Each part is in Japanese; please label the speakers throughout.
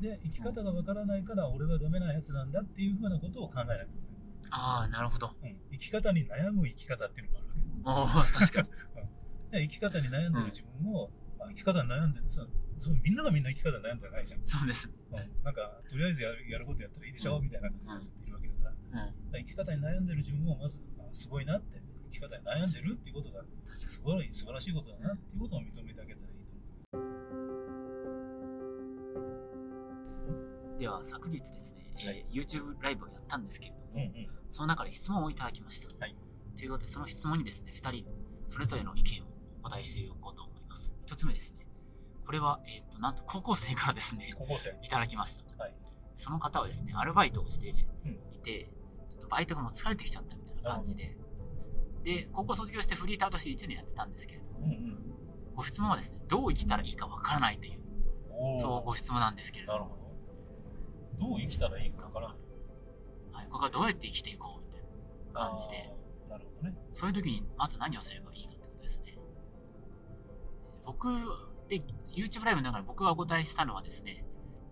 Speaker 1: で生き方がわからないから俺はダメなやつなんだっていうふうなことを考えなきゃいけ
Speaker 2: ああ、なるほど。
Speaker 1: うん、生き方に悩む生き方っていうのもあるわけ。
Speaker 2: おお、確かに。
Speaker 1: で生き方に悩んでる自分も、あ生き方に悩んでる。さそうみんながみんな生き方に悩んでないじゃん、
Speaker 2: そうです。
Speaker 1: うん。なんかとりあえずやるやることやったらいいでしょ、
Speaker 2: うん。
Speaker 1: みたいな感じのやつっているわけだから,、
Speaker 2: うん。
Speaker 1: 生き方に悩んでる自分をまずあすごいなって。生き方に悩んでるっていうことが
Speaker 2: 確かに。
Speaker 1: すごい素晴らしいことだなっていうことを認めてあげたら
Speaker 2: では、昨日ですね、えー
Speaker 1: はい。
Speaker 2: YouTube ライブをやったんですけれども、
Speaker 1: う、うんうん、
Speaker 2: その中で質問をいただきました。
Speaker 1: はい。
Speaker 2: ということで、その質問にですね、2人、それぞれの意見をお答えしておこうと思います。1つ目ですね、これは、えっ、と、なんと高校生からですね、
Speaker 1: 高校生。
Speaker 2: いただきました。
Speaker 1: はい。
Speaker 2: その方はですね、アルバイトをしていて、
Speaker 1: うん。
Speaker 2: いてちょっとバイトがもう疲れてきちゃったみたいな感じで、で、高校卒業してフリーターとして1年やってたんですけれども、
Speaker 1: うんうん
Speaker 2: ご質問はですね、どう生きたらいいかわからないという、そうご質問なんですけれども、
Speaker 1: どどう生きたらいいかわから。ない
Speaker 2: はい、ここはどうやって生きていこうみたいな感じで、
Speaker 1: なるほどね。
Speaker 2: そういう時にまず何をすればいいかってことですね。僕で YouTube ライブの中で僕がお答えしたのはですね、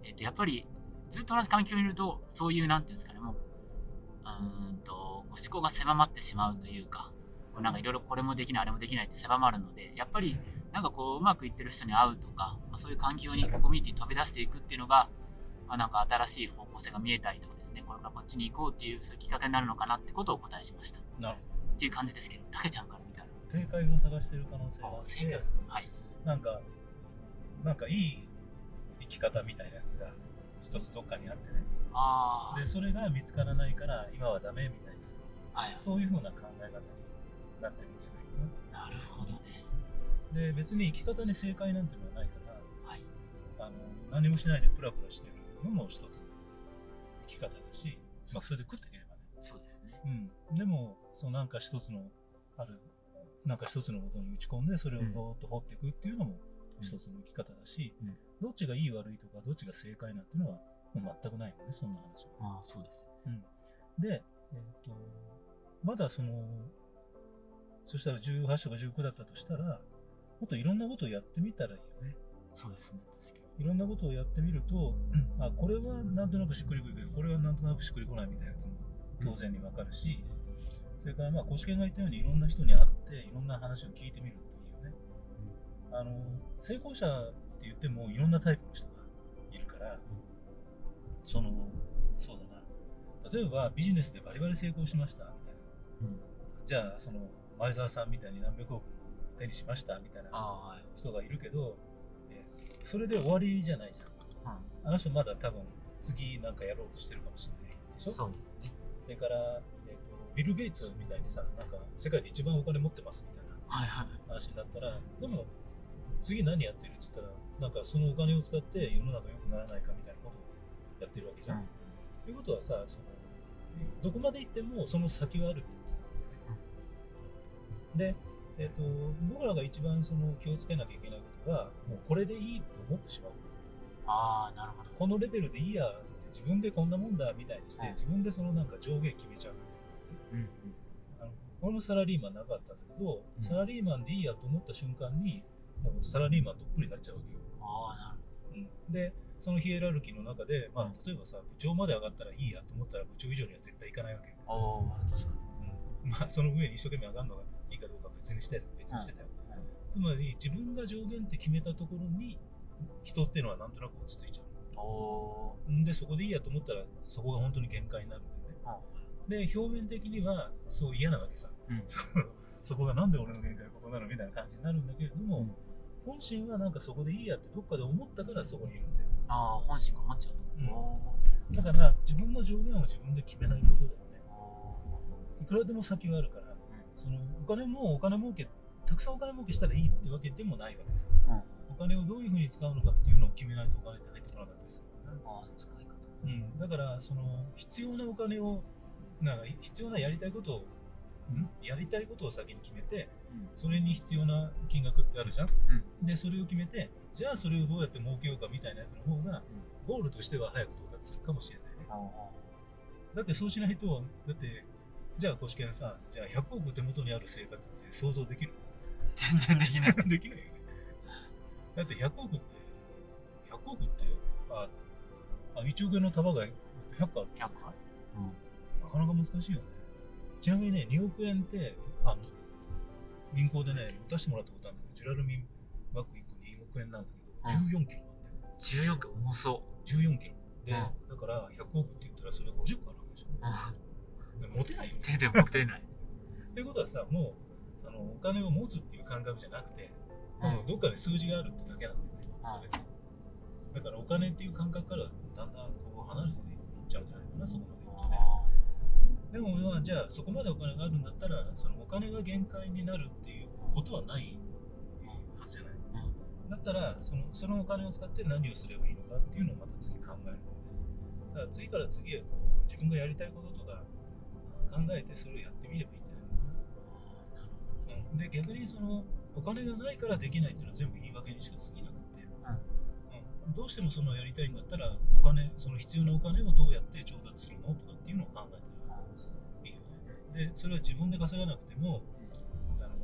Speaker 2: えっとやっぱりずっと同じ環境にいるとそういうなんていうんですかねもううーんと思考が狭まってしまうというかこうなんかいろいろこれもできないあれもできないって狭まるのでやっぱりなんかこううまくいってる人に会うとか、まあ、そういう環境にコミュニティに飛び出していくっていうのが、まあ、なんか新しい方向性が見えたりとかですねこれからこっちに行こうっていうそういうきっかけになるのかなってことをお答えしました。
Speaker 1: なる
Speaker 2: っていう感じですけど、たけちゃんから見たら。
Speaker 1: ほど正解を探してる可能性があって
Speaker 2: 正解はそうです。はい。
Speaker 1: なんかなんかいい生き方みたいなやつが一つどっかにあってね
Speaker 2: あ
Speaker 1: でそれが見つからないから今はダメみたい
Speaker 2: あ、はい
Speaker 1: な。そういうふうな考え方になってるんじゃないかな
Speaker 2: なるほどね。
Speaker 1: で別に生き方に正解なんてのはないから
Speaker 2: はい。
Speaker 1: あの何もしないでプラプラしてるのも一つの生き方だし、まあ、それで食っていければね
Speaker 2: そうですね。
Speaker 1: うん、でもそのなんか一つのあるなんか一つのことに打ち込んでそれをどーっと掘っていくっていうのも一つの生き方だし、
Speaker 2: うん
Speaker 1: どっちがいい悪いとかどっちが正解なんていうのはもう全くないのねそんな話は。
Speaker 2: ああ、そうです。
Speaker 1: で、えー、とまだそのそしたら18とか19だったとしたらもっといろんなことをやってみたらいいよね。
Speaker 2: そうですね。確か
Speaker 1: いろんなことをやってみると、あこれはなんとなくしっくりくるけどこれはなんとなくしっくりこないみたいなやつも当然にわかるし、それからまあ、コシケンが言ったようにいろんな人に会って、いろんな話を聞いてみるっていうね。あの、成功者って言ってもいろんなタイプの人がいるから、その、そうだな。例えばビジネスでバリバリ成功しましたみたいな。じゃあ、その、前澤さんみたいに何百億も手にしましたみたいな。人がいるけど、えーそれで終わりじゃないじゃん。あの人まだ多分次なんかやろうとしてるかもしれないでしょ？
Speaker 2: そうですね。
Speaker 1: それから、えーと、ビル・ゲイツみたいにさ、なんか世界で一番お金持ってますみたいな
Speaker 2: はいはい。
Speaker 1: 話になったら、でも次何やってるって言ったら、なんかそのお金を使って世の中良くならないかみたいなことをやってるわけじゃん。ということはさ、そのどこまで行ってもその先はあるってことなんだよね。で、えーと、僕らが一番その気をつけなきゃいけないことは、もうこれでいいと思ってしまう。
Speaker 2: ああ、なるほど。
Speaker 1: このレベルでいいやって自分でこんなもんだみたいにして、
Speaker 2: うん
Speaker 1: 自分でそのなんか上限決めちゃうみたいな。
Speaker 2: うん。
Speaker 1: あの俺もサラリーマンなかったんだけど、
Speaker 2: うん
Speaker 1: サラリーマンでいいやと思った瞬間に、もうサラリーマンどっぷりになっちゃうわけよ。
Speaker 2: ああ、なる
Speaker 1: うん、で、そのヒエラルキーの中で、まあ
Speaker 2: うん、
Speaker 1: 例えばさ、部長まで上がったらいいやと思ったら、部長以上には絶対いかないわけよ。
Speaker 2: ほど。ああ、確かに。
Speaker 1: うん、まあ、その上に一生懸命上がるのが別にして別にしてたよ。つまり、自分が上限って決めたところに、人っていうのはなんとなく落ち着いちゃう。んで、そこでいいやと思ったら、そこが本当に限界になるんだよね。で、表面的にはそう嫌なわけさ。
Speaker 2: うん
Speaker 1: そ そこがなんで俺の限界ここなのみたいな感じになるんだけれども、
Speaker 2: うん
Speaker 1: 本心はなんかそこでいいやってどっかで思ったからそこにいるんだよ。
Speaker 2: あー、本心が持っちゃうと。
Speaker 1: うん
Speaker 2: お
Speaker 1: だから自分の上限を自分で決めないことだよね。いくらでも先はあるから、
Speaker 2: ん
Speaker 1: そのお金もお金儲け、たくさんお金儲けしたらいいってわけでもないわけです。
Speaker 2: ー。うん。
Speaker 1: お金をどういうふうに使うのかっていうのを決めないとお金って入ってこなかったですからね。
Speaker 2: ああ、使い方。
Speaker 1: うん、だからその必要なお金をなんか必要なやりたいことをん？やりたいことを先に決めて
Speaker 2: うん。
Speaker 1: それに必要な金額ってあるじゃん、
Speaker 2: うん
Speaker 1: でそれを決めてじゃあそれをどうやって儲けようかみたいなやつの方がゴールとしては早く到達するかもしれないね
Speaker 2: あ
Speaker 1: だってそうしないとだってじゃあコシケンさんじゃあ100億手元にある生活って想像できる？
Speaker 2: 全然できない。
Speaker 1: できないよねだって100億って100億ってあ1億円の束が100個ある。
Speaker 2: 100回うん。
Speaker 1: なかなか難しいよね。ちなみにね、2億円って、あの、銀行でね、持たせてもらったことあるんだけど、ジュラルミンバッグ1個2億円なんだけど、14キロなんだよ。
Speaker 2: 14回重そう。
Speaker 1: 14キロ。で、
Speaker 2: うん
Speaker 1: だから100億って言ったらそれが50個あるわけでしょ。
Speaker 2: うん。
Speaker 1: で持てないよね。
Speaker 2: 手で持てない。
Speaker 1: っていうことはさ、もう、あのお金を持つっていう感覚じゃなくて、
Speaker 2: うん。
Speaker 1: どっかで数字があるってだけなんだよね。
Speaker 2: うん
Speaker 1: それだからお金っていう感覚からだんだんこう離れていっちゃうんじゃないかな、そこまで行くとね。でもまあじゃあそこまでお金があるんだったらそのお金が限界になるっていうことはないはずじゃない。だったらそのそのお金を使って何をすればいいのかっていうのをまた次考えるだから次から次へこう自分がやりたいこととか考えてそれをやってみればいいんじゃないのかな。うん、で逆にそのお金がないからできないっていうのは全部言い訳にしか過ぎなくて、うん、どうしてもそのやりたいんだったらお金その必要なお金をどうやって調達するのとかっていうのを考えていいよ。ね。で、それは自分で稼がなくても、あの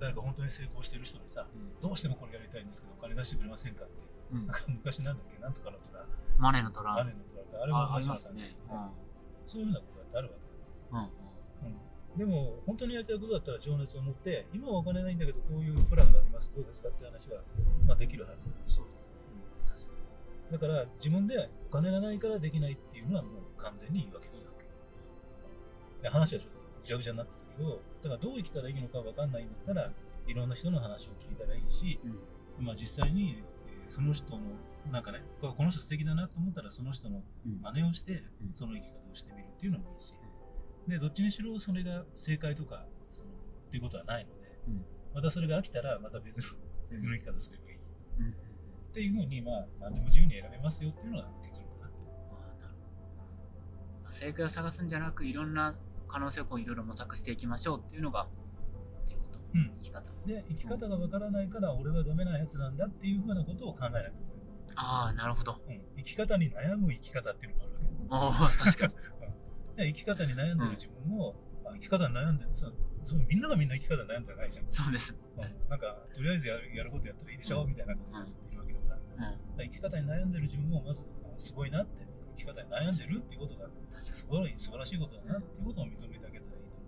Speaker 1: 誰か本当に成功してる人にさ、どうしてもこれやりたいんですけど、お金出してくれませんかって、
Speaker 2: うん。
Speaker 1: なんか昔なんだっけ、なんとかのとか、
Speaker 2: マネーのトラ
Speaker 1: あれのとか、あれも
Speaker 2: ああり
Speaker 1: 同じような感じ
Speaker 2: ますね。
Speaker 1: そういうふうなことだってあるわけ
Speaker 2: うん。うん。
Speaker 1: うんでも、本当にやりたいことだったら情熱を持って、今はお金ないんだけど、こういうプランがあります、どうですかって話は、まあ、できるはず。
Speaker 2: そうです。
Speaker 1: だから、自分でお金がないからできないっていうのはもう完全に言い訳だで話はちょっとぐちゃぐちゃになってたけど、だからどう生きたらいいのか分かんないんだったら、いろんな人の話を聞いたらいいし、
Speaker 2: うん。
Speaker 1: まあ、実際に、えーその人の、なんかね、ここの人素敵だなと思ったら、その人の
Speaker 2: うん。
Speaker 1: 真似をして
Speaker 2: うん、
Speaker 1: その生き方をしてみるっていうのもいいし、で、どっちにしろそれが正解とか、そのっていうことはないので、
Speaker 2: うん。
Speaker 1: またそれが飽きたら、また別の別の生き方すればいい。
Speaker 2: うん。
Speaker 1: っていうふうに、まあ、何でも自由に選べますよっていうのが結論かな。
Speaker 2: あーなるほど。正解を探すんじゃなくいろんな可能性をこういろいろ模索していきましょうっていうのがっていうこと、
Speaker 1: うん。
Speaker 2: 生き方。
Speaker 1: で、生き方がわからないから、俺はダメなやつなんだっていうふうなことを考えなきゃい
Speaker 2: ああなるほど。
Speaker 1: うん、生き方に悩む生き方っていうのもあるわけ。
Speaker 2: おお確かに。
Speaker 1: で 生き方に悩んでる自分も、あ生き方に悩んでる。さそうみんながみんな生き方に悩んでないじゃん。
Speaker 2: そうです。
Speaker 1: うん。なんか、とりあえずやるやることやったらいいでしょ、みたいなことをずっと言うわけだから。
Speaker 2: うん。
Speaker 1: ら生き方に悩んでる自分もまず、あすごいなって、生き方に悩んでるっていうことが
Speaker 2: 確かに。
Speaker 1: すごい素晴らしいことだなっていうことを認めてあげたらいいと思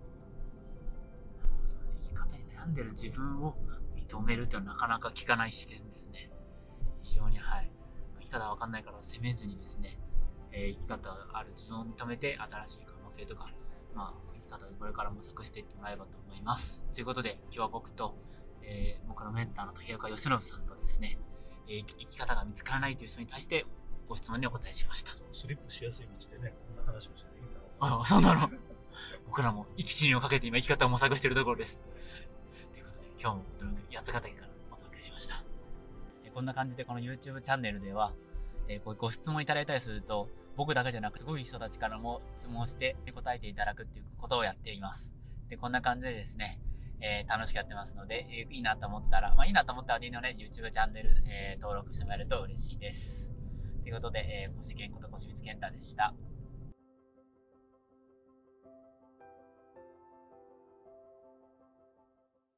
Speaker 2: 生き方に悩んでる自分を認めるってなかなか聞かない視点ですね。非常にはい。生き方わかんないから責めずにですね、えー生き方ある自分を認めて新しい可能性とかまあ生き方でこれから模索していってもらえばと思いますということで今日は僕と、えー僕のメンターの竹岡義信さんとですね、えー生き方が見つからないという人に対してご質問にお答えしました
Speaker 1: う。スリップしやすい道でね、こんな話をしていいんだろう。
Speaker 2: あそうなの僕らも生き死にをかけて今生き方を模索しているところです。ということで、今日も八ヶ岳からお届けしました。えこんな感じでこの YouTube チャンネルでは、えーこうご質問いただいたりすると、僕だけじゃなくすごい人たちからも質問して答えていただくっていうことをやっています。で、こんな感じでですね、えー楽しくやってますので、えーいいなと思ったら、まあいいなと思ったらでいいので、YouTube チャンネル、えー登録してもらえると嬉しいです。ということで、えー、星健こと星光健太でした。